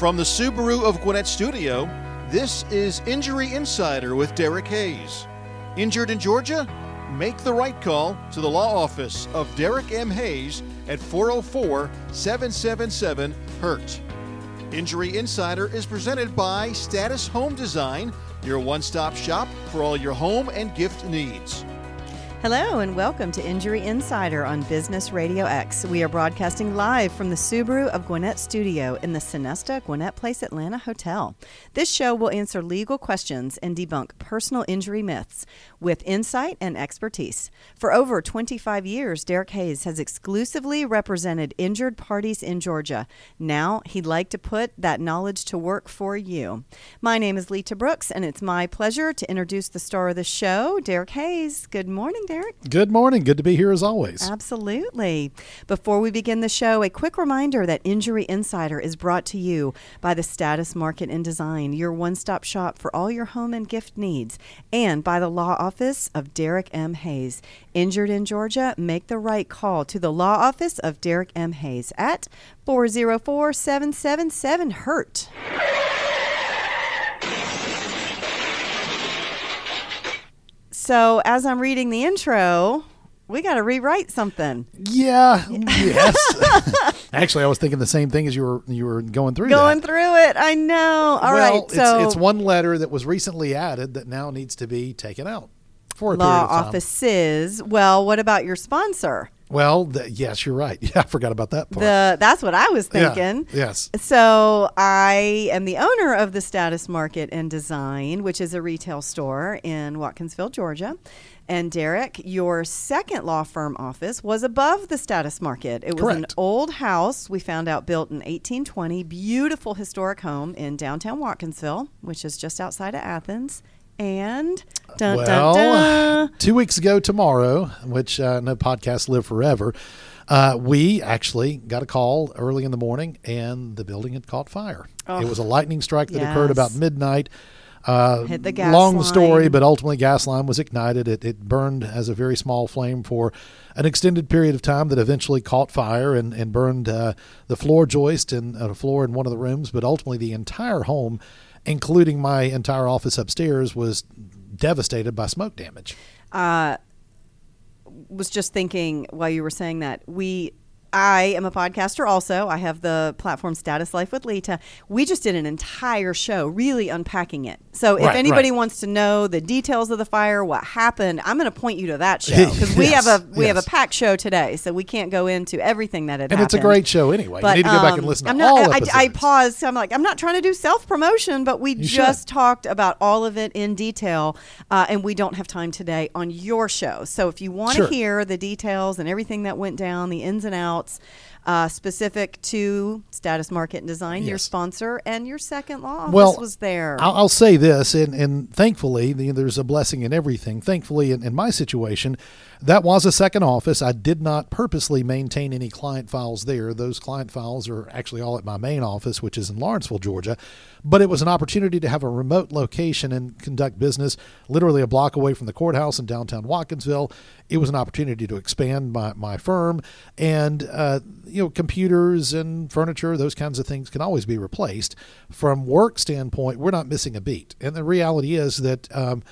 From the Subaru of Gwinnett studio, this is Injury Insider with Derek Hayes. Injured in Georgia? Make the right call to the law office of Derek M. Hayes at 404 777 HURT. Injury Insider is presented by Status Home Design, your one stop shop for all your home and gift needs. Hello and welcome to Injury Insider on Business Radio X. We are broadcasting live from the Subaru of Gwinnett studio in the Sonesta Gwinnett Place Atlanta Hotel. This show will answer legal questions and debunk personal injury myths with insight and expertise. For over 25 years, Derek Hayes has exclusively represented injured parties in Georgia. Now he'd like to put that knowledge to work for you. My name is Lita Brooks, and it's my pleasure to introduce the star of the show, Derek Hayes. Good morning, Derek. Good morning. Good to be here as always. Absolutely. Before we begin the show, a quick reminder that Injury Insider is brought to you by the Status Market and Design, your one stop shop for all your home and gift needs, and by the law office of Derek M. Hayes. Injured in Georgia? Make the right call to the law office of Derek M. Hayes at 404 777 HURT. So, as I'm reading the intro, we got to rewrite something. Yeah. Yes. Actually, I was thinking the same thing as you were you were going through. Going that. through it, I know. All right, well, so it's, it's one letter that was recently added that now needs to be taken out for a law period of time. offices. Well, what about your sponsor? Well, th- yes, you're right. Yeah, I forgot about that part. The that's what I was Yeah, thinking. yes. So I am the owner of the Status Market and Design, which is a retail store in Watkinsville, Georgia. And Derek, your second law firm office was above the Status Market. It was an old house we found out built in 1820, beautiful historic home in downtown Watkinsville, which is just outside of Athens. And dun, well, dun, dun. two weeks ago tomorrow, which uh, no podcasts live forever, uh, we actually got a call early in the morning, and the building had caught fire. it was a lightning strike that occurred about midnight. Uh, Hit the gas long story, but ultimately gas line was ignited. It, it burned as a very small flame for an extended period of time that eventually caught fire and, and burned uh, the floor joist and uh, the floor in one of the rooms, but ultimately the entire home, including my entire office upstairs, was devastated by smoke damage. uh, was just thinking while you were saying that we I am a podcaster also. I have the platform Status Life with Lita. We just did an entire show really unpacking it. So if Right, anybody right. wants to know the details of the fire, what happened, I'm going to point you to that show because we Yes, have a we have a packed show today, so we can't go into everything that had And happened. it's a great show anyway. you need to go back and um, listen to I'm all not, I, episodes. I, I paused. I'm like, I'm not trying to do self promotion, but we You just should. talked about all of it in detail, uh, and we don't have time today on your show. So if you want to Sure. hear the details and everything that went down, the ins and outs, uh, specific to Status Market and Design, your sponsor, and your second law office well, was there. I'll, I'll say this, and, and thankfully, the, there's a blessing in everything. Thankfully, in, in my situation, that was a second office. I did not purposely maintain any client files there. Those client files are actually all at my main office, which is in Lawrenceville, Georgia. But it was an opportunity to have a remote location and conduct business literally a block away from the courthouse in downtown Watkinsville. It was an opportunity to expand my, my firm, and uh, you know, computers and furniture, those kinds of things can always be replaced. From work standpoint, we're not missing a beat, and the reality is that. Um,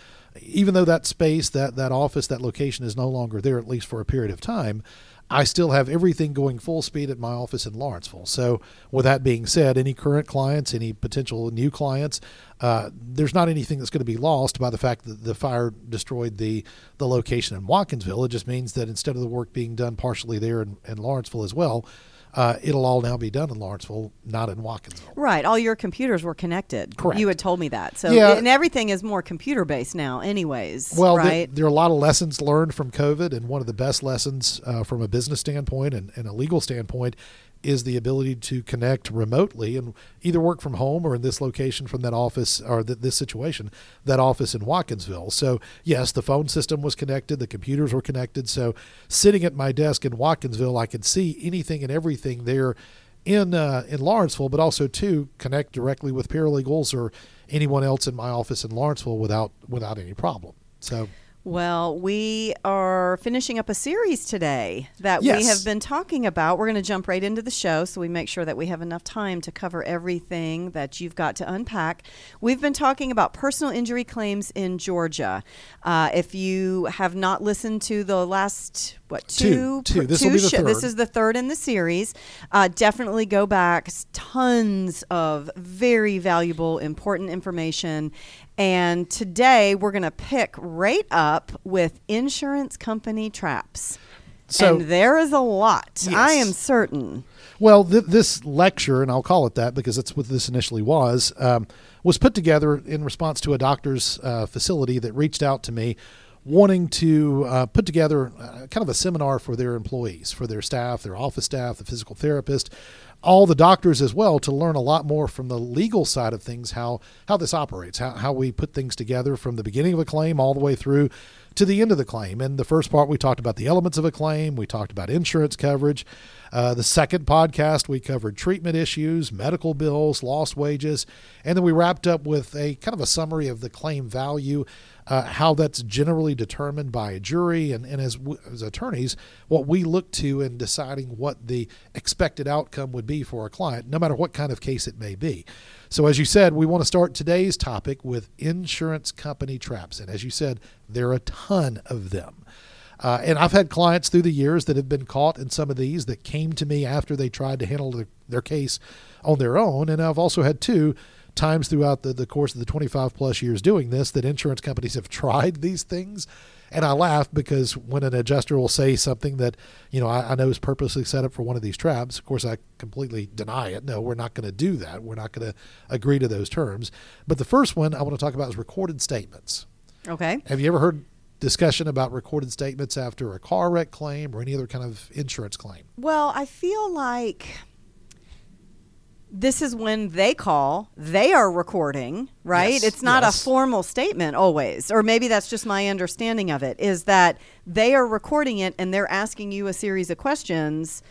even though that space, that that office, that location is no longer there, at least for a period of time, I still have everything going full speed at my office in Lawrenceville. So, with that being said, any current clients, any potential new clients, uh, there's not anything that's going to be lost by the fact that the fire destroyed the the location in Watkinsville. It just means that instead of the work being done partially there in, in Lawrenceville as well, uh, it'll all now be done in Lawrenceville, not in Watkinsville. Right, all your computers were connected. Correct. You had told me that. So, Yeah. and everything is more computer based now, anyways. Well, there- right? there, are a lot of lessons learned from COVID, and one of the best lessons uh, from a business standpoint and, and a legal standpoint is the ability to connect remotely and either work from home or in this location from that office or th- this situation, that office in Watkinsville. So, yes, the phone system was connected, the computers were connected. So, sitting at my desk in Watkinsville, I could see anything and everything there in uh, in Lawrenceville, but also to connect directly with paralegals or anyone else in my office in Lawrenceville without without any problem. So Well, we are finishing up a series today that we have been talking about. We're going to jump right into the show so we make sure that we have enough time to cover everything that you've got to unpack. We've been talking about personal injury claims in Georgia. Uh, if you have not listened to the last, what, Two. two? Two. This will be the sho- This is the third in the series. Uh, definitely go back. Tons of very valuable, important information. And today we're going to pick right up with insurance company traps. So- and there is a lot. I am certain. Well, th- this lecture, and I'll call it that because that's what this initially was, um, was put together in response to a doctor's uh, facility that reached out to me wanting to uh, put together uh, kind of a seminar for their employees, for their staff, their office staff, the physical therapist, all the doctors as well, to learn a lot more from the legal side of things, how, how this operates, how, how we put things together from the beginning of a claim all the way through to the end of the claim. And the first part, we talked about the elements of a claim, we talked about insurance coverage. Uh, the second podcast, we covered treatment issues, medical bills, lost wages, and then we wrapped up with a kind of a summary of the claim value, uh, how that's generally determined by a jury, and, and as, w- as attorneys, what we look to in deciding what the expected outcome would be for a client, no matter what kind of case it may be. So, as you said, we want to start today's topic with insurance company traps. And as you said, there are a ton of them. Uh, and I've had clients through the years that have been caught in some of these that came to me after they tried to handle their, their case on their own. And I've also had two times throughout the, the course of the 25 plus years doing this that insurance companies have tried these things. And I laugh because when an adjuster will say something that, you know, I, I know is purposely set up for one of these traps, of course, I completely deny it. No, we're not going to do that. We're not going to agree to those terms. But the first one I want to talk about is recorded statements. Okay. Have you ever heard discussion about recorded statements after a car wreck claim or any other kind of insurance claim? Well, I feel like this is when they call, they are recording, right? Yes, It's not yes. a formal statement always, or maybe that's just my understanding of it is that they are recording it and they're asking you a series of questions,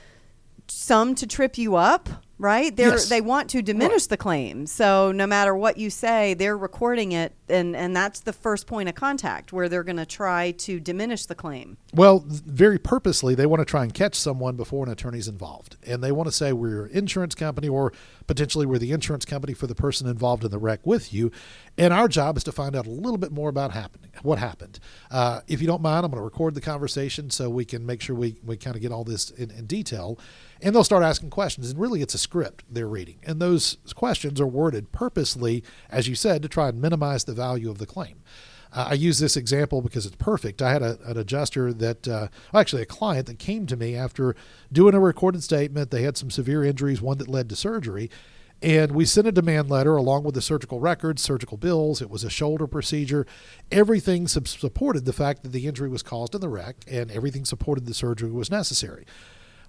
some to trip you up, right? They're, Yes. They want to diminish the claim. So no matter what you say, they're recording it, and, and that's the first point of contact where they're going to try to diminish the claim. Well, very purposely, they want to try and catch someone before an attorney's involved. And they want to say we're an insurance company or potentially we're the insurance company for the person involved in the wreck with you. And our job is to find out a little bit more about happening, what happened. Uh, if you don't mind, I'm going to record the conversation so we can make sure we, we kind of get all this in, in detail. And they'll start asking questions. And really, it's a script they're reading. And those questions are worded purposely, as you said, to try and minimize the value of the claim. Uh, I use this example because it's perfect. I had a, an adjuster that, uh, actually, a client that came to me after doing a recorded statement. They had some severe injuries, one that led to surgery. And we sent a demand letter along with the surgical records, surgical bills. It was a shoulder procedure. Everything supported the fact that the injury was caused in the wreck, and everything supported the surgery was necessary.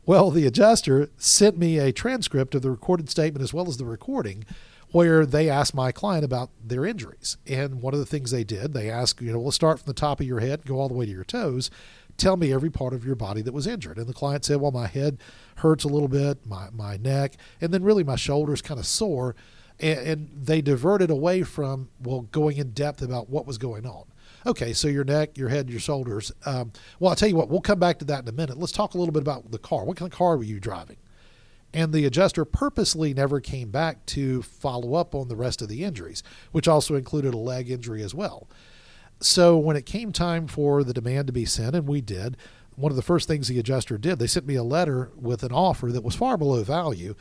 Well, the adjuster sent me a transcript of the recorded statement as well as the recording where they asked my client about their injuries. And one of the things they did, they asked, you know, we'll start from the top of your head, go all the way to your toes. Tell me every part of your body that was injured. And the client said, well, my head hurts a little bit, my, my neck, and then really my shoulders kind of sore. And, and they diverted away from, well, going in depth about what was going on. Okay, so your neck, your head, your shoulders. Um, well, I'll tell you what, we'll come back to that in a minute. Let's talk a little bit about the car. What kind of car were you driving? And the adjuster purposely never came back to follow up on the rest of the injuries, which also included a leg injury as well. So when it came time for the demand to be sent, and we did, one of the first things the adjuster did, they sent me a letter with an offer that was far below value.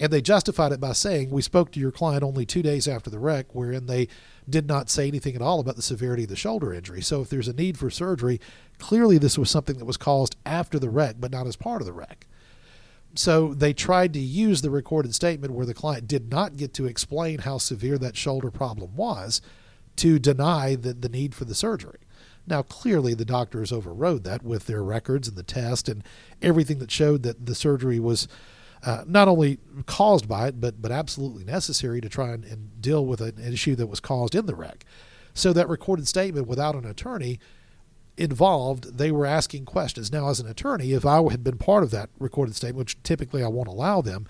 And they justified it by saying, We spoke to your client only two days after the wreck, wherein they did not say anything at all about the severity of the shoulder injury. So if there's a need for surgery, clearly this was something that was caused after the wreck, but not as part of the wreck. So they tried to use the recorded statement where the client did not get to explain how severe that shoulder problem was to deny the, the need for the surgery. Now, clearly, the doctors overrode that with their records and the test and everything that showed that the surgery was uh, not only caused by it, but, but absolutely necessary to try and, and deal with an issue that was caused in the wreck. So, that recorded statement without an attorney involved, they were asking questions. Now, as an attorney, if I had been part of that recorded statement, which typically I won't allow them,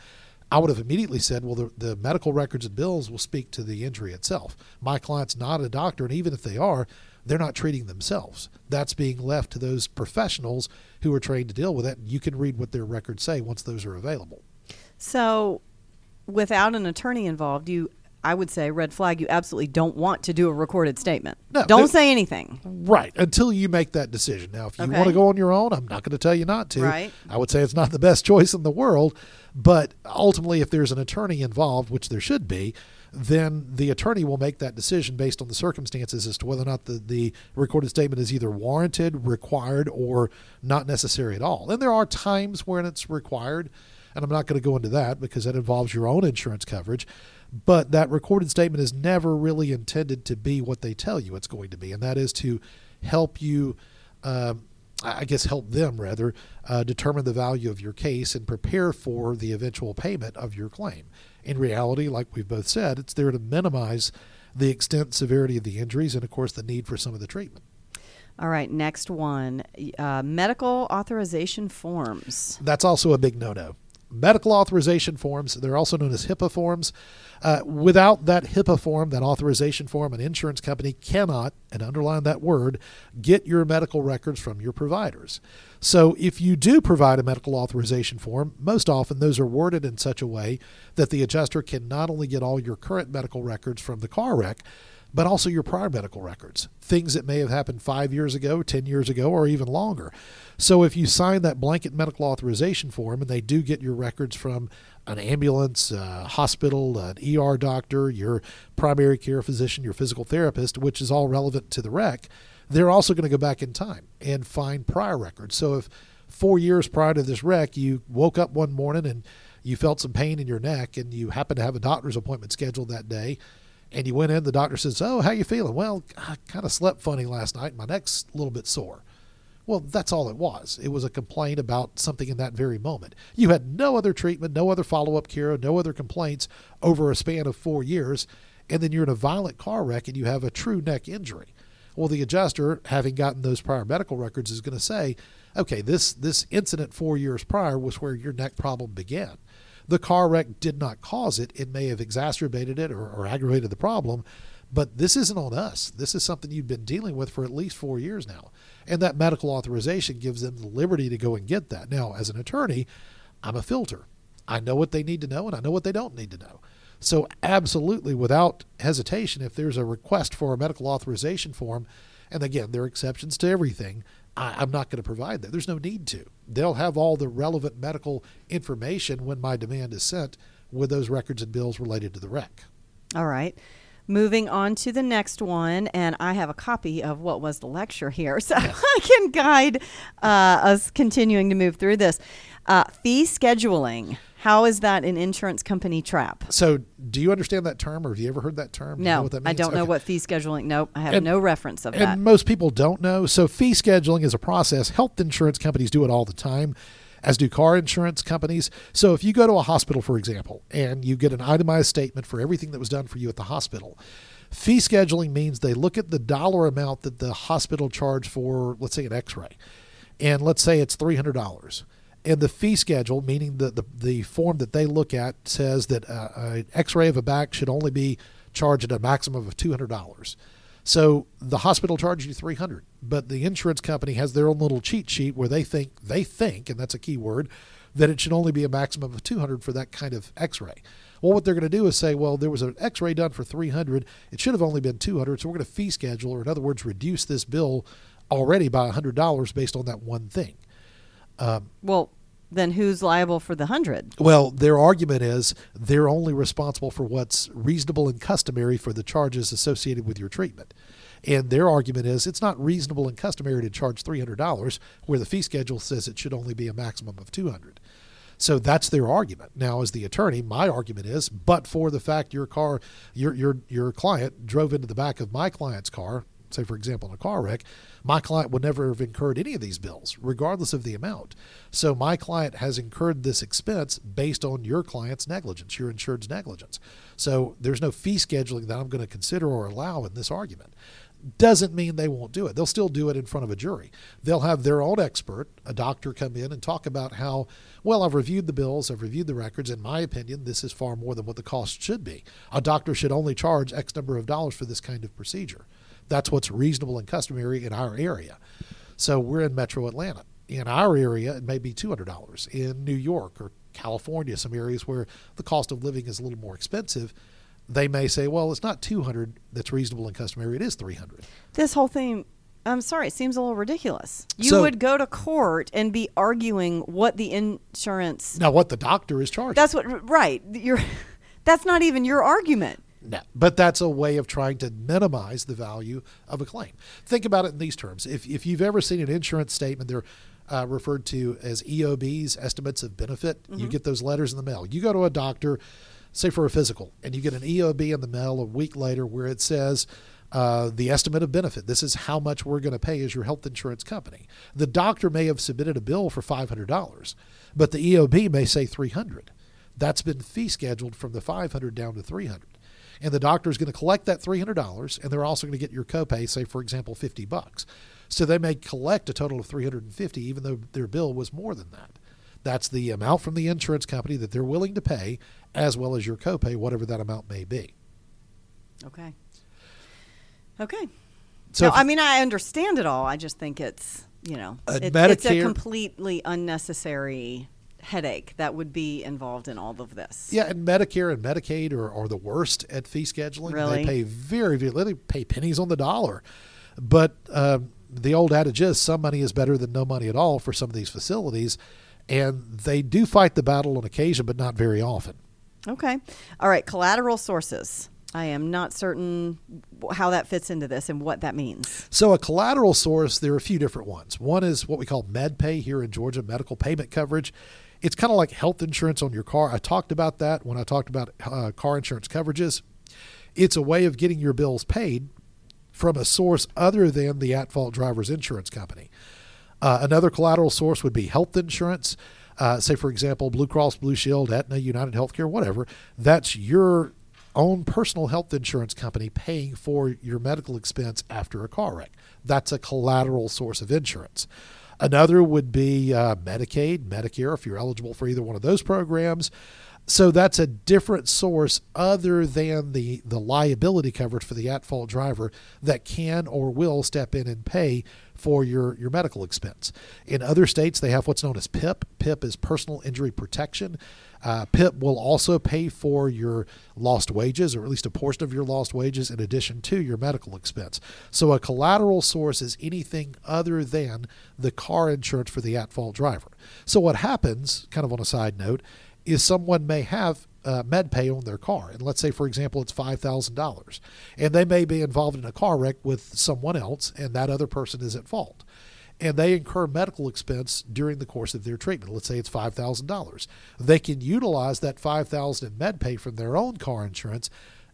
I would have immediately said, well, the, the medical records and bills will speak to the injury itself. My client's not a doctor, and even if they are, they're not treating themselves. That's being left to those professionals who are trained to deal with it. You can read what their records say once those are available. So, without an attorney involved, you I would say red flag. You absolutely don't want to do a recorded statement. No, don't say anything. Right, until you make that decision. Now, if you Okay. want to go on your own, I'm not going to tell you not to. Right. I would say it's not the best choice in the world, but ultimately, if there's an attorney involved, which there should be, then the attorney will make that decision based on the circumstances as to whether or not the, the recorded statement is either warranted, required, or not necessary at all. And there are times when it's required, and I'm not going to go into that because that involves your own insurance coverage. But that recorded statement is never really intended to be what they tell you it's going to be, and that is to help you, um, I guess, help them rather, uh, determine the value of your case and prepare for the eventual payment of your claim. In reality, like we've both said, it's there to minimize the extent and severity of the injuries and, of course, the need for some of the treatment. All right, next one uh, medical authorization forms. That's also a big no no. Medical authorization forms, they're also known as HIPAA forms. Uh, without that HIPAA form, that authorization form, an insurance company cannot, and underline that word, get your medical records from your providers. So if you do provide a medical authorization form, most often those are worded in such a way that the adjuster can not only get all your current medical records from the car wreck, but also your prior medical records, things that may have happened five years ago, 10 years ago, or even longer. So if you sign that blanket medical authorization form and they do get your records from an ambulance, a hospital, an ER doctor, your primary care physician, your physical therapist, which is all relevant to the wreck, they're also going to go back in time and find prior records. So if four years prior to this wreck, you woke up one morning and you felt some pain in your neck and you happen to have a doctor's appointment scheduled that day, and you went in, the doctor says, "Oh, how you feeling?" Well, I kind of slept funny last night. My neck's a little bit sore. Well, that's all it was. It was a complaint about something in that very moment. You had no other treatment, no other follow-up care, no other complaints over a span of 4 years, and then you're in a violent car wreck and you have a true neck injury. Well, the adjuster, having gotten those prior medical records, is going to say, "Okay, this this incident 4 years prior was where your neck problem began." The car wreck did not cause it. It may have exacerbated it or, or, aggravated the problem, but this isn't on us. This is something you've been dealing with for at least four years now. And that medical authorization gives them the liberty to go and get that. Now, as an attorney, I'm a filter. I know what they need to know and I know what they don't need to know. So, absolutely, without hesitation, if there's a request for a medical authorization form, and again, there are exceptions to everything, I, am not going to provide that. There's no need to. They'll have all the relevant medical information when my demand is sent with those records and bills related to the wreck. All right. Moving on to the next one, and I have a copy of what was the lecture here, so I can guide uh, us continuing to move through this. Uh, fee scheduling. How is that an insurance company trap? So, do you understand that term, or have you ever heard that term? Do you know No, what that I don't know what fee scheduling. Nope, I have And- no reference of and that. most people don't know. So fee scheduling is a process. Health insurance companies do it all the time, as do car insurance companies. So if you go to a hospital, for example, and you get an itemized statement for everything that was done for you at the hospital, fee scheduling means they look at the dollar amount that the hospital charged for, let's say, an X-ray, and let's say it's three hundred dollars. And the fee schedule, meaning the, the, the form that they look at, says that uh, an x ray of a back should only be charged at a maximum of $200. So the hospital charges you 300, but the insurance company has their own little cheat sheet where they think, they think, and that's a key word, that it should only be a maximum of 200 for that kind of x ray. Well, what they're going to do is say, well, there was an x ray done for 300; it should have only been 200, so we're going to fee schedule, or in other words, reduce this bill already by $100 based on that one thing. Uh, well, then who's liable for the hundred? Well, their argument is they're only responsible for what's reasonable and customary for the charges associated with your treatment. And their argument is it's not reasonable and customary to charge $300 where the fee schedule says it should only be a maximum of 200. So that's their argument. Now, as the attorney, my argument is, but for the fact your car, your your your client drove into the back of my client's car, say for example in a car wreck, my client would never have incurred any of these bills, regardless of the amount. So my client has incurred this expense based on your client's negligence, your insured's negligence. So there's no fee scheduling that I'm going to consider or allow in this argument doesn't mean they won't do it. They'll still do it in front of a jury. They'll have their own expert, a doctor, come in and talk about how, well, I've reviewed the bills, I've reviewed the records. In my opinion, this is far more than what the cost should be. A doctor should only charge X number of dollars for this kind of procedure. That's what's reasonable and customary in our area. So we're in metro Atlanta. In our area, it may be $200. In New York or California, some areas where the cost of living is a little more expensive, they may say, well, it's not 200 that's reasonable and customary, it is 300. This whole thing I'm sorry, it seems a little ridiculous. You So- would go to court and be arguing what the insurance Now, what the doctor is charging. That's what right. You're that's not even your argument. No, but that's a way of trying to minimize the value of a claim. Think about it in these terms. If, if you've ever seen an insurance statement, they're uh, referred to as EOBs, estimates of benefit. You get those letters in the mail. You go to a doctor, say for a physical, and you get an EOB in the mail a week later where it says uh, the estimate of benefit. This is how much we're going to pay as your health insurance company. The doctor may have submitted a bill for $500, but the EOB may say 300 That's been fee scheduled from the 500 down to 300 and the doctor is going to collect that $300 and they're also going to get your copay say for example 50 bucks so they may collect a total of 350 even though their bill was more than that that's the amount from the insurance company that they're willing to pay as well as your copay whatever that amount may be Okay. Okay. so no, if- I mean I understand it all. I just think it's you know Uh, it- it's a completely unnecessary headache that would be involved in all of this. yeah and medicare and medicaid are, are the worst at fee scheduling Really? they pay very very they pay pennies on the dollar but um, the old adage is some money is better than no money at all for some of these facilities and they do fight the battle on occasion but not very often Okay. All right. Collateral sources. I am not certain how that fits into this and what that means. So, a collateral source, there are a few different ones. One is what we call MedPay here in Georgia, medical payment coverage. It's kind of like health insurance on your car. I talked about that when I talked about uh, car insurance coverages. It's a way of getting your bills paid from a source other than the at fault driver's insurance company. Uh, another collateral source would be health insurance. Uh, say, for example, Blue Cross Blue Shield, Aetna, United Healthcare, whatever. That's your own personal health insurance company paying for your medical expense after a car wreck. That's a collateral source of insurance. Another would be uh, Medicaid, Medicare, if you're eligible for either one of those programs. So that's a different source other than the, the liability coverage for the at fault driver that can or will step in and pay for your, your medical expense. In other states, they have what's known as PIP. PIP is personal injury protection. Uh, PIP will also pay for your lost wages, or at least a portion of your lost wages, in addition to your medical expense. So a collateral source is anything other than the car insurance for the at fault driver. So what happens, kind of on a side note, is someone may have uh, MedPay on their car. And let's say, for example, it's $5,000. And they may be involved in a car wreck with someone else, and that other person is at fault. And they incur medical expense during the course of their treatment. Let's say it's $5,000. They can utilize that 5,000 in MedPay from their own car insurance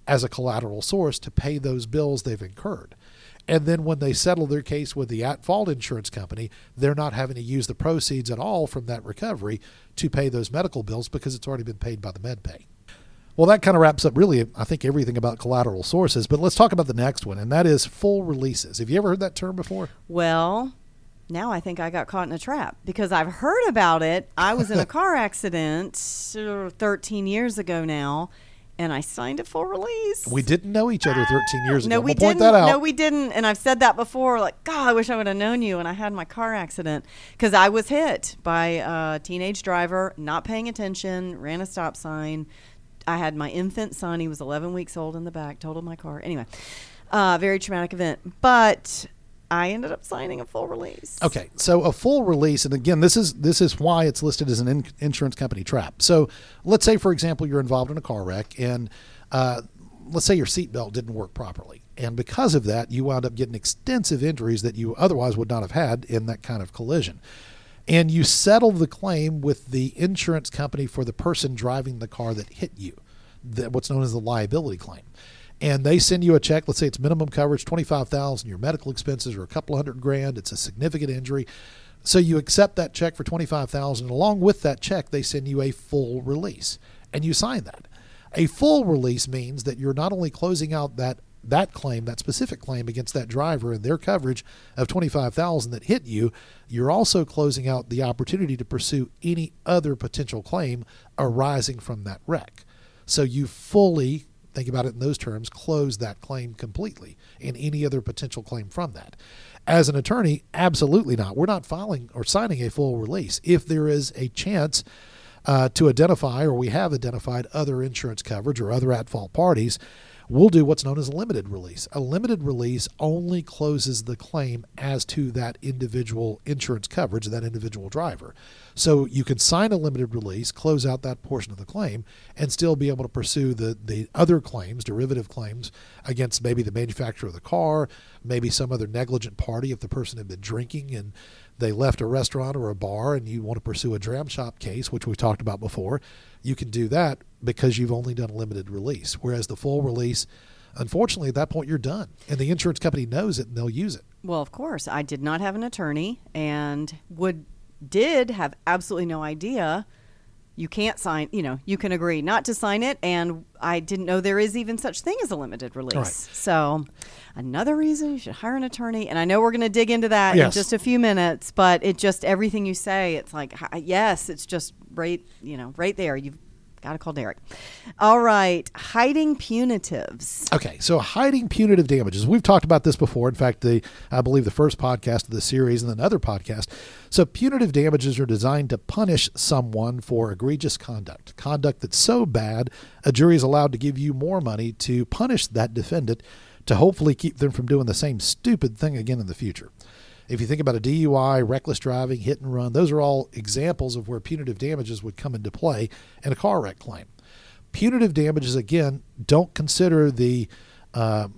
as a collateral source to pay those bills they've incurred. And then when they settle their case with the at fault insurance company, they're not having to use the proceeds at all from that recovery to pay those medical bills because it's already been paid by the MedPay. Well, that kind of wraps up really, I think, everything about collateral sources. But let's talk about the next one, and that is full releases. Have you ever heard that term before? Well, now I think I got caught in a trap because I've heard about it. I was in a car accident uh, 13 years ago now, and I signed a full release. We didn't know each other 13 years ago. No, we we'll didn't. point that out. No, we didn't. And I've said that before. Like, God, I wish I would have known you. And I had my car accident because I was hit by a teenage driver, not paying attention, ran a stop sign. I had my infant son. He was 11 weeks old in the back. Totaled my car. Anyway, uh, very traumatic event. But I ended up signing a full release. Okay, so a full release, and again, this is this is why it's listed as an in- insurance company trap. So, let's say, for example, you're involved in a car wreck, and uh, let's say your seatbelt didn't work properly, and because of that, you wound up getting extensive injuries that you otherwise would not have had in that kind of collision. And you settle the claim with the insurance company for the person driving the car that hit you, what's known as the liability claim and they send you a check. Let's say it's minimum coverage, twenty five thousand. Your medical expenses are a couple hundred grand. It's a significant injury, so you accept that check for twenty five thousand. Along with that check, they send you a full release, and you sign that. A full release means that you're not only closing out that that claim, that specific claim against that driver and their coverage of 25,000 that hit you, you're also closing out the opportunity to pursue any other potential claim arising from that wreck. So you fully think about it in those terms, close that claim completely and any other potential claim from that. As an attorney, absolutely not. We're not filing or signing a full release. If there is a chance uh, to identify, or we have identified other insurance coverage or other at fault parties, we'll do what's known as a limited release. A limited release only closes the claim as to that individual insurance coverage, that individual driver. So you can sign a limited release, close out that portion of the claim, and still be able to pursue the, the other claims, derivative claims, against maybe the manufacturer of the car, maybe some other negligent party if the person had been drinking and they left a restaurant or a bar and you want to pursue a dram shop case, which we've talked about before, you can do that because you've only done a limited release. Whereas the full release, unfortunately, at that point you're done, and the insurance company knows it and they'll use it. Well, of course, I did not have an attorney and would did have absolutely no idea you can't sign, you know, you can agree not to sign it. And I didn't know there is even such thing as a limited release. Right. So, another reason you should hire an attorney. And I know we're going to dig into that Yes. in just a few minutes, but it just everything you say, it's like, yes, it's just right, you know, right there. You've got to call Derek. All right. Hiding punitives. Okay, so hiding punitive damages. We've talked about this before. In fact, the I believe the first podcast of the series and another podcast. So punitive damages are designed to punish someone for egregious conduct, conduct that's so bad a jury is allowed to give you more money to punish that defendant to hopefully keep them from doing the same stupid thing again in the future. If you think about a DUI, reckless driving, hit and run, those are all examples of where punitive damages would come into play in a car wreck claim. Punitive damages, again, don't consider the uh,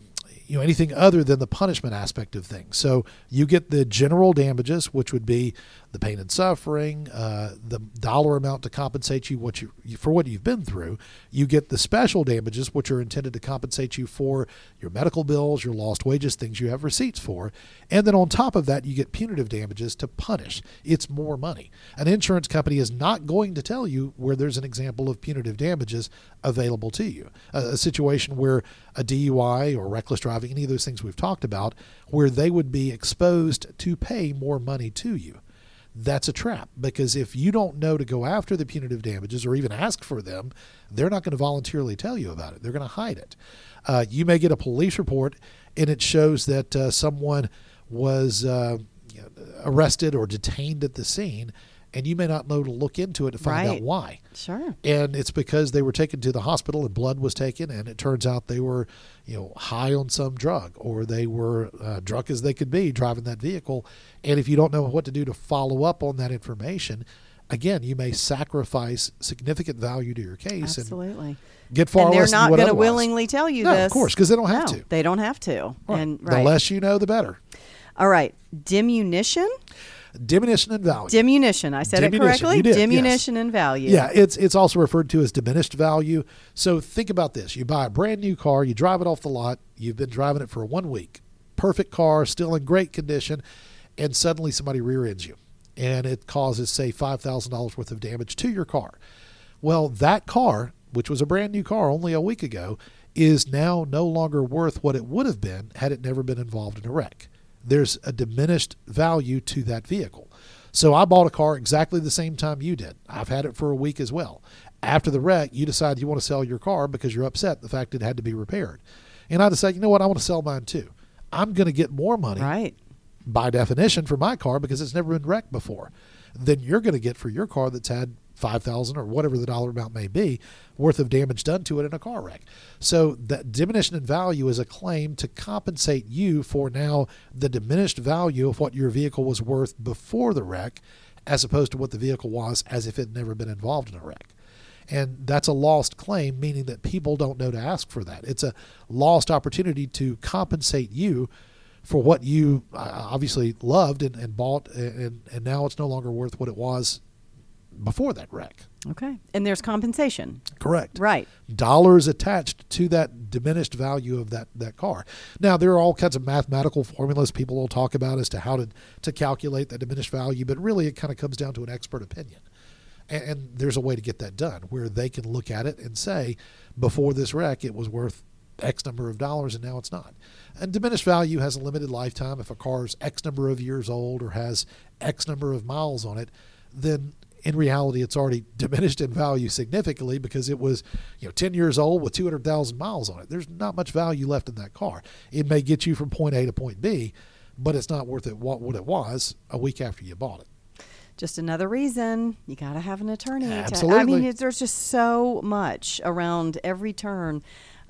you know anything other than the punishment aspect of things. So you get the general damages, which would be the pain and suffering, uh, the dollar amount to compensate you what you for what you've been through. You get the special damages, which are intended to compensate you for your medical bills, your lost wages, things you have receipts for, and then on top of that, you get punitive damages to punish. It's more money. An insurance company is not going to tell you where there's an example of punitive damages available to you. A, a situation where a DUI or reckless driving, any of those things we've talked about, where they would be exposed to pay more money to you. That's a trap because if you don't know to go after the punitive damages or even ask for them, they're not going to voluntarily tell you about it. They're going to hide it. Uh, you may get a police report and it shows that uh, someone was uh, arrested or detained at the scene, and you may not know to look into it to find out why Sure. and it's because they were taken to the hospital and blood was taken and it turns out they were you know high on some drug or they were uh, drunk as they could be driving that vehicle and if you don't know what to do to follow up on that information again you may sacrifice significant value to your case Absolutely. and get far and they're not going to willingly tell you No, of course, because they don't have No, to. They don't have to. Right. And the less you know the better All right. Diminution. Diminution in value Diminution. I said it correctly. Did, yes. Diminution in value. Yeah, it's it's also referred to as diminished value. So think about this: you buy a brand new car, you drive it off the lot, you've been driving it for one week, perfect car, still in great condition, and suddenly somebody rear ends you, and it causes say five thousand dollars worth of damage to your car. Well, that car, which was a brand new car only a week ago, is now no longer worth what it would have been had it never been involved in a wreck. There's a diminished value to that vehicle. So I bought a car exactly the same time you did. I've had it for a week as well. After the wreck, you decide you want to sell your car because you're upset the fact it had to be repaired. And I decide, you know what, I want to sell mine too. I'm going to get more money Right. by definition for my car because it's never been wrecked before than you're going to get for your car that's had 5000 or whatever the dollar amount may be worth of damage done to it in a car wreck. So that diminution in value is a claim to compensate you for now the diminished value of what your vehicle was worth before the wreck as opposed to what the vehicle was as if it had never been involved in a wreck. And that's a lost claim, meaning that people don't know to ask for that. It's a lost opportunity to compensate you for what you uh, obviously loved and, and bought, and, and now it's no longer worth what it was before that wreck. Okay. And there's compensation. Correct. Right. Dollars attached to that diminished value of that, that car. Now, there are all kinds of mathematical formulas people will talk about as to how to, to calculate that diminished value, but really it kind of comes down to an expert opinion. And, and there's a way to get that done where they can look at it and say, before this wreck, it was worth X number of dollars and now it's not. And diminished value has a limited lifetime. If a car is X number of years old or has X number of miles on it, then In reality, it's already diminished in value significantly because it was, you know, 10 years old with 200,000 miles on it. There's not much value left in that car. It may get you from point A to point B, but it's not worth it what, what it was a week after you bought it just another reason you got to have an attorney. Absolutely. To, I mean, there's just so much around every turn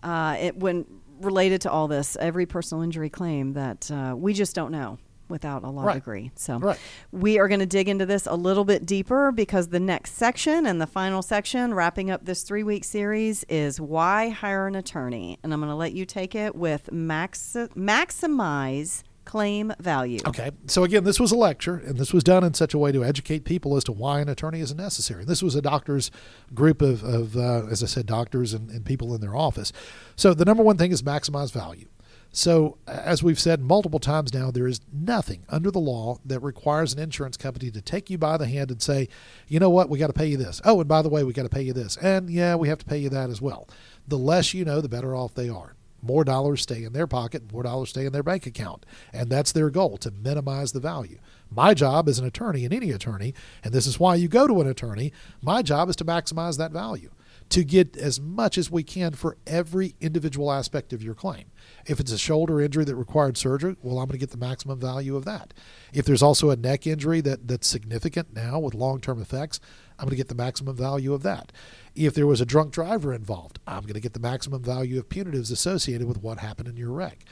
uh, it, when related to all this, every personal injury claim that uh, we just don't know without a law Right. degree. So Right. we are going to dig into this a little bit deeper because the next section and the final section, wrapping up this three week series, is why hire an attorney. And I'm going to let you take it with max- maximize claim value. Okay. So again, this was a lecture, and this was done in such a way to educate people as to why an attorney is necessary. This was a doctors group of, of uh, as I said, doctors and, and people in their office. So the number one thing is maximize value. So as we've said multiple times now, there is nothing under the law that requires an insurance company to take you by the hand and say, you know what, we got to pay you this. Oh, and by the way, we got to pay you this, and yeah, we have to pay you that as well. The less you know, the better off they are more dollars stay in their pocket, more dollars stay in their bank account. And that's their goal to minimize the value. My job as an attorney and any attorney, and this is why you go to an attorney, my job is to maximize that value, to get as much as we can for every individual aspect of your claim. If it's a shoulder injury that required surgery, well, I'm going to get the maximum value of that. If there's also a neck injury that, that's significant now with long term effects, I'm going to get the maximum value of that. If there was a drunk driver involved, I'm going to get the maximum value of punitives associated with what happened in your wreck.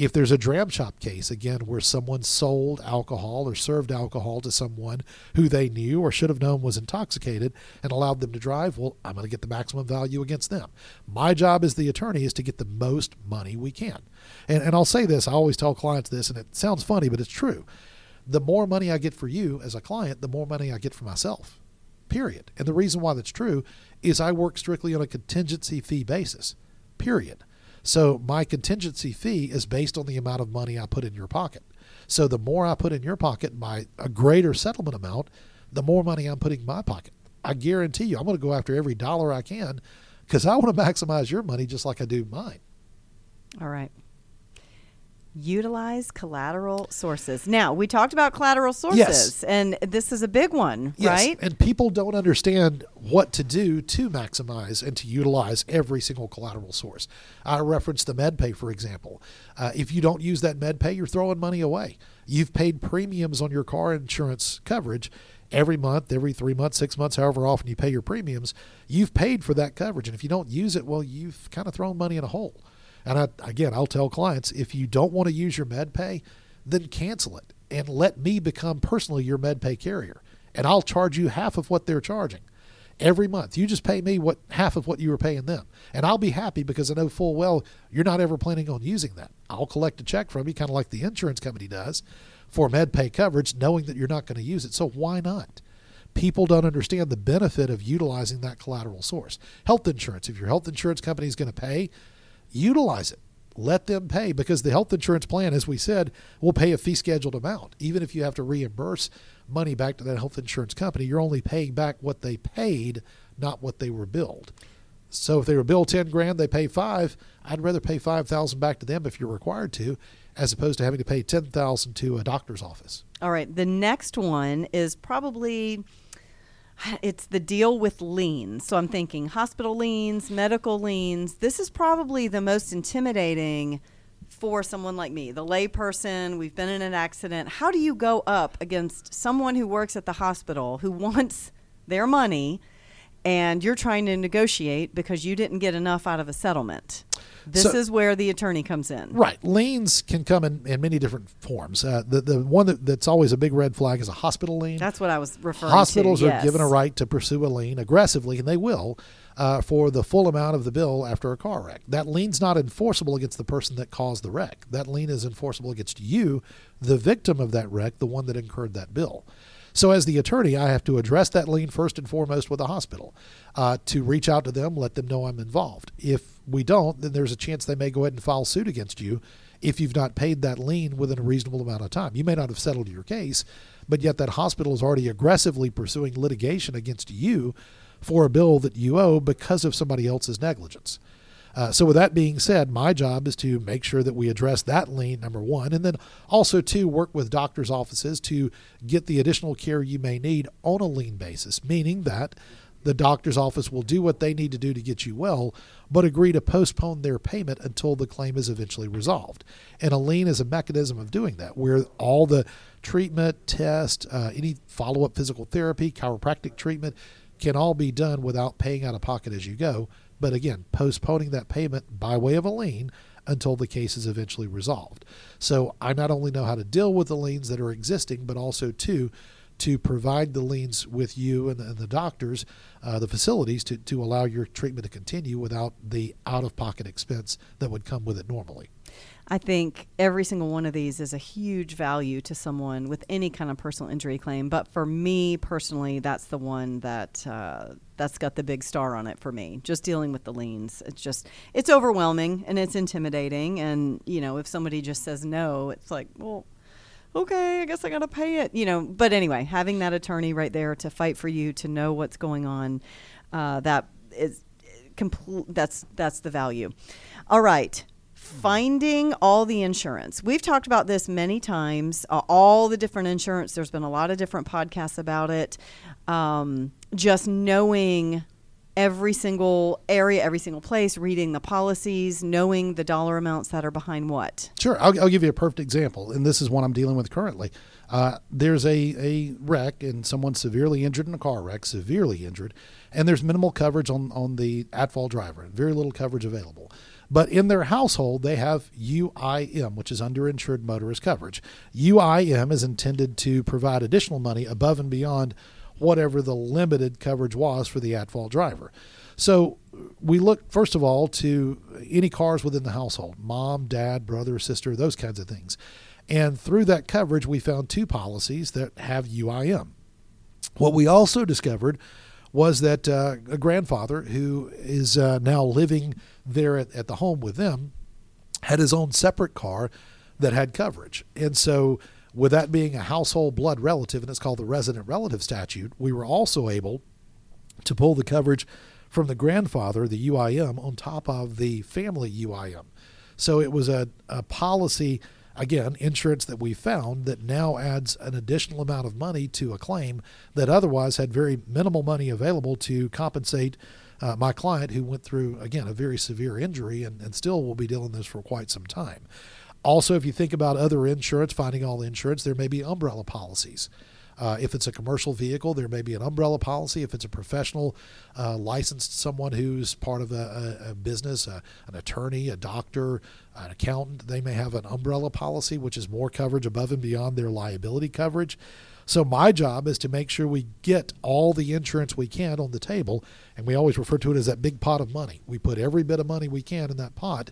If there's a dram shop case, again, where someone sold alcohol or served alcohol to someone who they knew or should have known was intoxicated and allowed them to drive, well, I'm going to get the maximum value against them. My job as the attorney is to get the most money we can. And, and I'll say this, I always tell clients this, and it sounds funny, but it's true. The more money I get for you as a client, the more money I get for myself period. And the reason why that's true is I work strictly on a contingency fee basis, period. So my contingency fee is based on the amount of money I put in your pocket. So the more I put in your pocket by a greater settlement amount, the more money I'm putting in my pocket. I guarantee you, I'm going to go after every dollar I can because I want to maximize your money just like I do mine. All right. Utilize collateral sources. Now, we talked about collateral sources, Yes. and this is a big one, Yes, right? And people don't understand what to do to maximize and to utilize every single collateral source. I referenced the MedPay, for example. Uh, if you don't use that MedPay, you're throwing money away. You've paid premiums on your car insurance coverage every month, every three months, six months, however often you pay your premiums. You've paid for that coverage. And if you don't use it, well, you've kind of thrown money in a hole. And I, again, I'll tell clients if you don't want to use your MedPay, then cancel it and let me become personally your MedPay carrier. And I'll charge you half of what they're charging every month. You just pay me what half of what you were paying them. And I'll be happy because I know full well you're not ever planning on using that. I'll collect a check from you, kind of like the insurance company does, for MedPay coverage, knowing that you're not going to use it. So why not? People don't understand the benefit of utilizing that collateral source. Health insurance, if your health insurance company is going to pay, utilize it. Let them pay because the health insurance plan, as we said, will pay a fee scheduled amount. Even if you have to reimburse money back to that health insurance company, you're only paying back what they paid, not what they were billed. So if they were billed ten grand, they pay five. I'd rather pay five thousand back to them if you're required to, as opposed to having to pay ten thousand to a doctor's office. All right. The next one is probably it's the deal with liens. So I'm thinking hospital liens, medical liens. This is probably the most intimidating for someone like me, the layperson. We've been in an accident. How do you go up against someone who works at the hospital who wants their money and you're trying to negotiate because you didn't get enough out of a settlement? This So- is where the attorney comes in. Right. Liens can come in, in many different forms. Uh, the, the one that, that's always a big red flag is a hospital lien. That's what I was referring to. Hospitals to. are yes. given a right to pursue a lien aggressively, and they will, uh, for the full amount of the bill after a car wreck. That lien's not enforceable against the person that caused the wreck. That lien is enforceable against you, the victim of that wreck, the one that incurred that bill. So, as the attorney, I have to address that lien first and foremost with the hospital uh, to reach out to them, let them know I'm involved. If we don't, then there's a chance they may go ahead and file suit against you if you've not paid that lien within a reasonable amount of time. You may not have settled your case, but yet that hospital is already aggressively pursuing litigation against you for a bill that you owe because of somebody else's negligence. Uh, so, with that being said, my job is to make sure that we address that lien, number one, and then also to work with doctors' offices to get the additional care you may need on a lien basis, meaning that the doctor's office will do what they need to do to get you well, but agree to postpone their payment until the claim is eventually resolved. And a lien is a mechanism of doing that, where all the treatment, test, uh, any follow up physical therapy, chiropractic treatment can all be done without paying out of pocket as you go. But again, postponing that payment by way of a lien until the case is eventually resolved. So I not only know how to deal with the liens that are existing, but also, too, to provide the liens with you and, and the doctors, uh, the facilities, to, to allow your treatment to continue without the out of pocket expense that would come with it normally. I think every single one of these is a huge value to someone with any kind of personal injury claim. But for me personally, that's the one that uh, that's got the big star on it for me. Just dealing with the liens, it's just it's overwhelming and it's intimidating. And you know, if somebody just says no, it's like, well, okay, I guess I got to pay it. You know, but anyway, having that attorney right there to fight for you, to know what's going on, uh, that is complete. That's that's the value. All right finding all the insurance. We've talked about this many times, uh, all the different insurance. There's been a lot of different podcasts about it. Um, just knowing every single area, every single place, reading the policies, knowing the dollar amounts that are behind what. Sure. I'll, I'll give you a perfect example, and this is one I'm dealing with currently. Uh, there's a, a wreck and someone severely injured in a car wreck, severely injured, and there's minimal coverage on, on the at fault driver, very little coverage available. But in their household, they have UIM, which is underinsured motorist coverage. UIM is intended to provide additional money above and beyond whatever the limited coverage was for the at fault driver. So we look, first of all, to any cars within the household mom, dad, brother, sister, those kinds of things. And through that coverage, we found two policies that have UIM. What we also discovered was that uh, a grandfather who is uh, now living there at, at the home with them had his own separate car that had coverage. And so, with that being a household blood relative, and it's called the resident relative statute, we were also able to pull the coverage from the grandfather, the UIM, on top of the family UIM. So it was a, a policy again, insurance that we found that now adds an additional amount of money to a claim that otherwise had very minimal money available to compensate uh, my client who went through, again, a very severe injury and, and still will be dealing with this for quite some time. Also, if you think about other insurance, finding all insurance, there may be umbrella policies. Uh, if it's a commercial vehicle, there may be an umbrella policy. If it's a professional uh, licensed someone who's part of a, a, a business, a, an attorney, a doctor, an accountant, they may have an umbrella policy, which is more coverage above and beyond their liability coverage. So my job is to make sure we get all the insurance we can on the table, and we always refer to it as that big pot of money. We put every bit of money we can in that pot,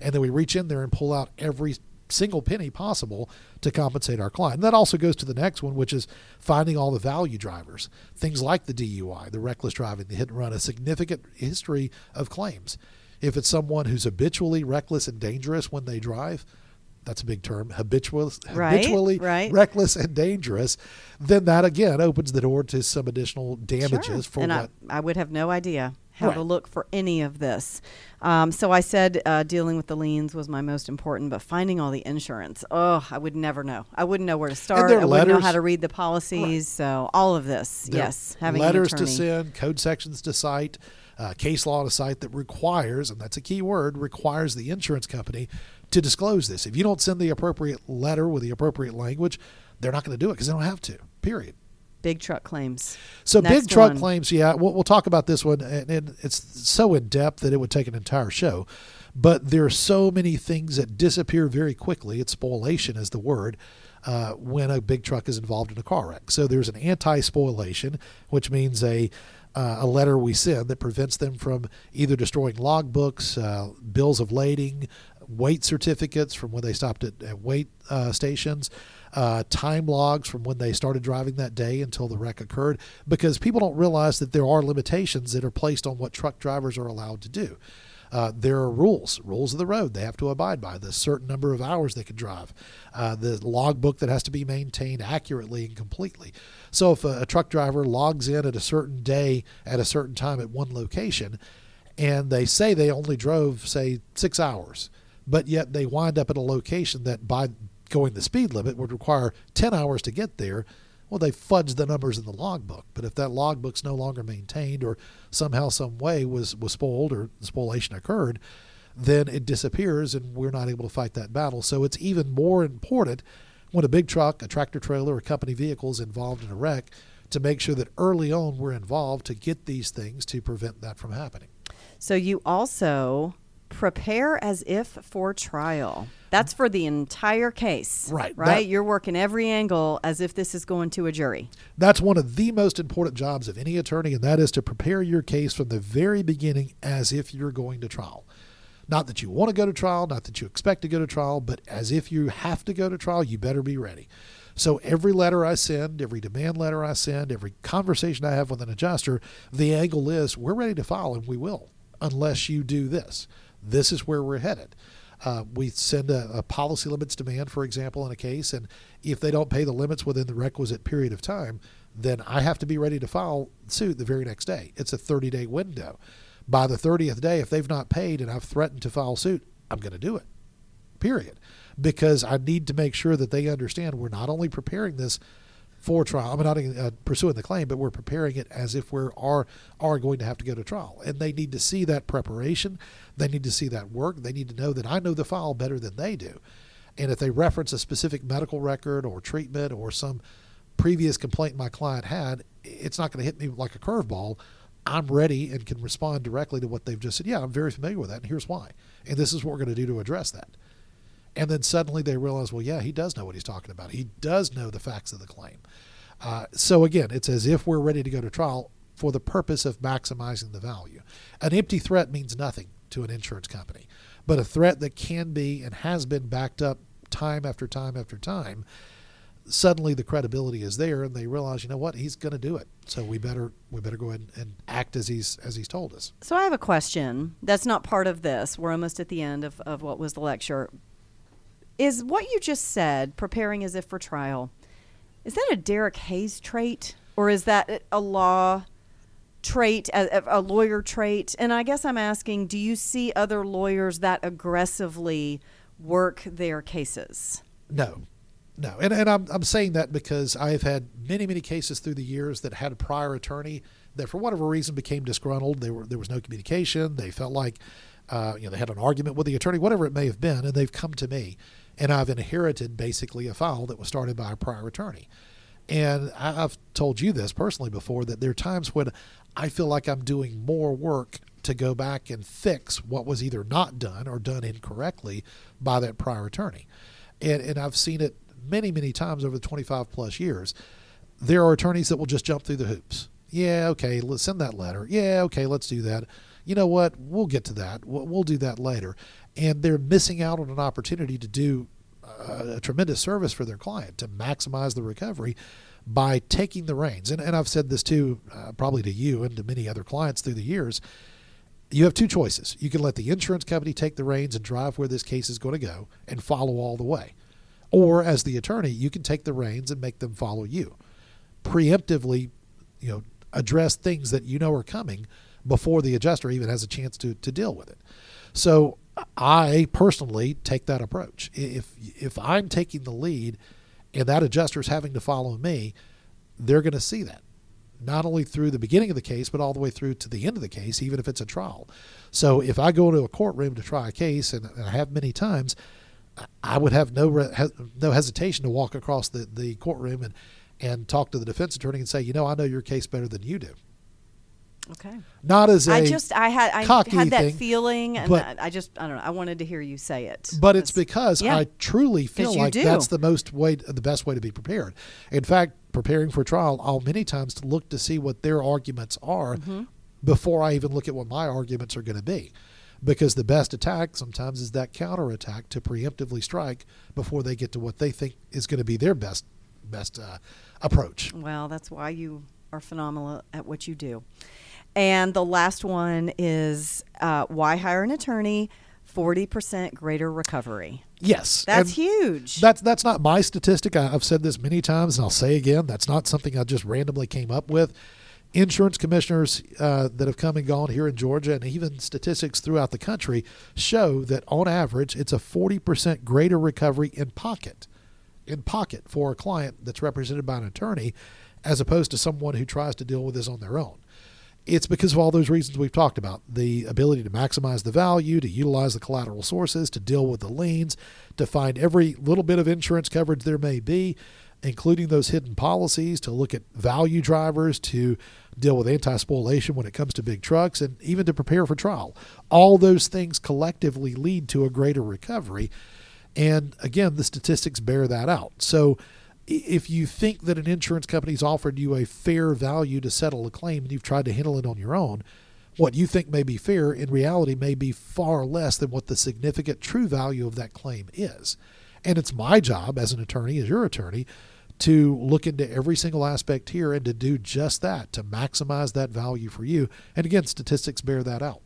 and then we reach in there and pull out every single penny possible to compensate our client. And that also goes to the next one, which is finding all the value drivers. Things like the DUI, the reckless driving, the hit and run, a significant history of claims. If it's someone who's habitually reckless and dangerous when they drive, that's a big term, habitual, right, habitually right. reckless and dangerous, then that again opens the door to some additional damages sure. for and what. I, I would have no idea how Right. to look for any of this. Um, so I said uh, dealing with the liens was my most important, but finding all the insurance, oh, I would never know. I wouldn't know where to start. I are wouldn't know how to read the policies. So all of this, There yes, having letters to send, code sections to cite, uh, case law to cite that requires, and that's a key word, requires the insurance company to disclose this. If you don't send the appropriate letter with the appropriate language, they're not going to do it because they don't have to. Period. Big truck claims. So Next big truck one. claims, yeah, we'll, we'll talk about this one, and, and it's so in depth that it would take an entire show. But there are so many things that disappear very quickly. It's spoliation is the word uh, when a big truck is involved in a car wreck. So there's an anti-spoliation, which means a uh, a letter we send that prevents them from either destroying logbooks, uh, bills of lading, weight certificates from when they stopped at, at weight uh, stations, uh, time logs from when they started driving that day until the wreck occurred, because people don't realize that there are limitations that are placed on what truck drivers are allowed to do. Uh, there are rules, rules of the road they have to abide by. The certain number of hours they can drive, uh, the logbook that has to be maintained accurately and completely. So if a, a truck driver logs in at a certain day at a certain time at one location, and they say they only drove, say, six hours, but yet they wind up at a location that by going the speed limit would require 10 hours to get there. Well, they fudge the numbers in the logbook, but if that logbook's no longer maintained or somehow, some way was, was spoiled or spoliation occurred, then it disappears and we're not able to fight that battle. So it's even more important when a big truck, a tractor trailer, or company vehicle is involved in a wreck to make sure that early on we're involved to get these things to prevent that from happening. So you also prepare as if for trial. That's for the entire case. Right. Right? That- You're working every angle as if this is going to a jury. That's one of the most important jobs of any attorney, and that is to prepare your case from the very beginning as if you're going to trial. Not that you want to go to trial, not that you expect to go to trial, but as if you have to go to trial, you better be ready. So every letter I send, every demand letter I send, every conversation I have with an adjuster, the angle is we're ready to file and we will, unless you do this. This is where we're headed. Uh, we send a, a policy limits demand, for example, in a case, and if they don't pay the limits within the requisite period of time, then I have to be ready to file suit the very next day. It's a 30 day window. By the 30th day, if they've not paid and I've threatened to file suit, I'm going to do it. Period. Because I need to make sure that they understand we're not only preparing this for trial, I'm not uh, pursuing the claim, but we're preparing it as if we are are going to have to go to trial. And they need to see that preparation. They need to see that work. They need to know that I know the file better than they do. And if they reference a specific medical record or treatment or some previous complaint my client had, it's not going to hit me like a curveball. I'm ready and can respond directly to what they've just said. Yeah, I'm very familiar with that, and here's why. And this is what we're going to do to address that. And then suddenly they realize, well, yeah, he does know what he's talking about. He does know the facts of the claim. Uh, so again, it's as if we're ready to go to trial for the purpose of maximizing the value. An empty threat means nothing to an insurance company, but a threat that can be and has been backed up time after time after time suddenly the credibility is there and they realize you know what he's going to do it so we better we better go ahead and act as he's as he's told us So I have a question that's not part of this. We're almost at the end of, of what was the lecture. Is what you just said, preparing as if for trial, is that a Derek Hayes trait? Or is that a law trait, a, a lawyer trait? And I guess I'm asking do you see other lawyers that aggressively work their cases? no no and, and I'm, I'm saying that because i've had many many cases through the years that had a prior attorney that for whatever reason became disgruntled they were there was no communication they felt like uh, you know they had an argument with the attorney whatever it may have been and they've come to me and i've inherited basically a file that was started by a prior attorney and I've told you this personally before that there are times when I feel like I'm doing more work to go back and fix what was either not done or done incorrectly by that prior attorney. And, and I've seen it many, many times over the 25 plus years. There are attorneys that will just jump through the hoops. Yeah, okay, let's send that letter. Yeah, okay, let's do that. You know what? We'll get to that. We'll, we'll do that later. And they're missing out on an opportunity to do a, a tremendous service for their client to maximize the recovery by taking the reins. And, and I've said this too, uh, probably to you and to many other clients through the years. You have two choices. You can let the insurance company take the reins and drive where this case is going to go and follow all the way. Or as the attorney, you can take the reins and make them follow you. Preemptively, you know, address things that you know are coming before the adjuster even has a chance to, to deal with it. So I personally take that approach. If if I'm taking the lead and that adjuster is having to follow me, they're going to see that not only through the beginning of the case, but all the way through to the end of the case, even if it's a trial. So if I go into a courtroom to try a case, and, and I have many times, I would have no re- no hesitation to walk across the, the courtroom and, and talk to the defense attorney and say, you know, I know your case better than you do. Okay. Not as a I just I had I cocky had that thing, feeling and but- I, I just I don't know I wanted to hear you say it. But it's because yeah. I truly feel like do. that's the most way, the best way to be prepared. In fact, preparing for trial, I'll many times to look to see what their arguments are Mm-hmm. before I even look at what my arguments are going to be. Because the best attack sometimes is that counterattack to preemptively strike before they get to what they think is going to be their best best uh, approach. Well, that's why you are phenomenal at what you do. And the last one is uh, why hire an attorney? Forty percent greater recovery. Yes, That's and huge. That's that's not my statistic. I, I've said this many times, and I'll say again. That's not something I just randomly came up with. insurance commissioners uh, that have come and gone here in Georgia, and even statistics throughout the country show that on average, it's a 40% greater recovery in pocket, in pocket for a client that's represented by an attorney, as opposed to someone who tries to deal with this on their own. It's because of all those reasons we've talked about the ability to maximize the value, to utilize the collateral sources, to deal with the liens, to find every little bit of insurance coverage there may be, including those hidden policies, to look at value drivers, to deal with anti spoliation when it comes to big trucks, and even to prepare for trial. All those things collectively lead to a greater recovery. And again, the statistics bear that out. So if you think that an insurance company's offered you a fair value to settle a claim and you've tried to handle it on your own, what you think may be fair in reality may be far less than what the significant true value of that claim is. And it's my job as an attorney, as your attorney, to look into every single aspect here and to do just that, to maximize that value for you. And again, statistics bear that out.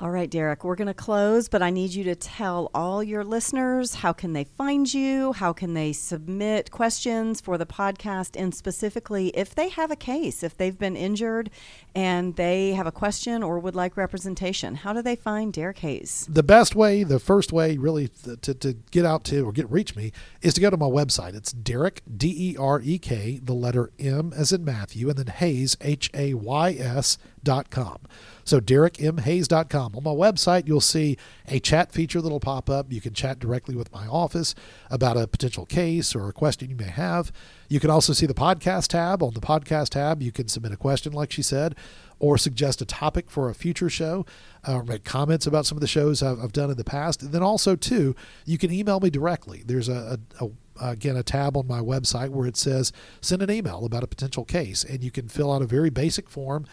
All right, Derek, we're going to close, but I need you to tell all your listeners how can they find you, how can they submit questions for the podcast, and specifically if they have a case, if they've been injured and they have a question or would like representation, how do they find Derek Hayes? The best way, the first way really to, to get out to or get reach me is to go to my website. It's Derek, D E R E K, the letter M as in Matthew, and then Hayes, H A Y S dot com. So DerekMHayes.com. On my website, you'll see a chat feature that'll pop up. You can chat directly with my office about a potential case or a question you may have. You can also see the podcast tab. On the podcast tab, you can submit a question, like she said, or suggest a topic for a future show, uh, or make comments about some of the shows I've, I've, done in the past. And then also, too, you can email me directly. There's a, a, a again a tab on my website where it says send an email about a potential case and you can fill out a very basic form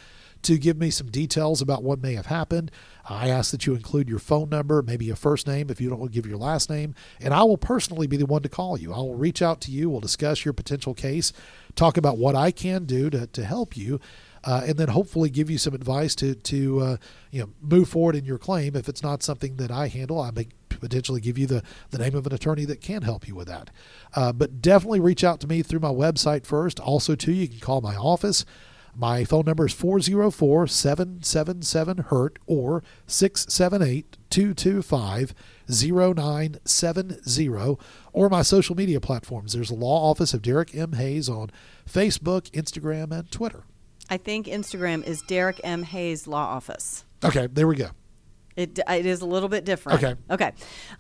to give me some details about what may have happened. I ask that you include your phone number, maybe a first name if you don't give your last name, and I will personally be the one to call you. I will reach out to you, we'll discuss your potential case, talk about what I can do to, to help you. Uh, and then hopefully give you some advice to to uh, you know move forward in your claim. If it's not something that I handle, I may potentially give you the the name of an attorney that can help you with that. Uh, but definitely reach out to me through my website first. Also, too, you can call my office. My phone number is 404 777 HURT or 678 225 0970 or my social media platforms. There's the law office of Derek M. Hayes on Facebook, Instagram, and Twitter. I think Instagram is Derek M. Hayes Law Office. Okay, there we go. It, it is a little bit different. Okay. Okay.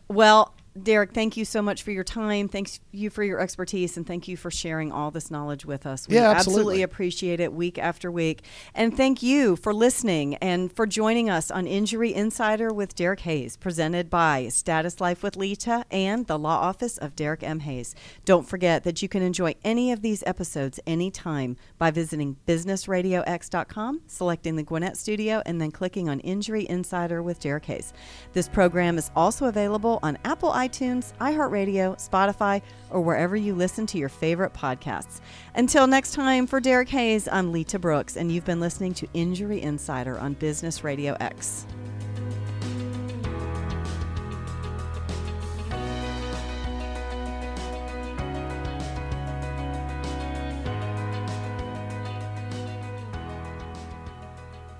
Well, Derek, thank you so much for your time. Thanks you for your expertise, and thank you for sharing all this knowledge with us. We yeah, absolutely. absolutely appreciate it week after week. And thank you for listening and for joining us on Injury Insider with Derek Hayes, presented by Status Life with Lita and the Law Office of Derek M. Hayes. Don't forget that you can enjoy any of these episodes anytime by visiting businessradiox.com, selecting the Gwinnett Studio, and then clicking on Injury Insider with Derek Hayes. This program is also available on Apple iTunes, iHeartRadio, Spotify, or wherever you listen to your favorite podcasts. Until next time, for Derek Hayes, I'm Lita Brooks, and you've been listening to Injury Insider on Business Radio X.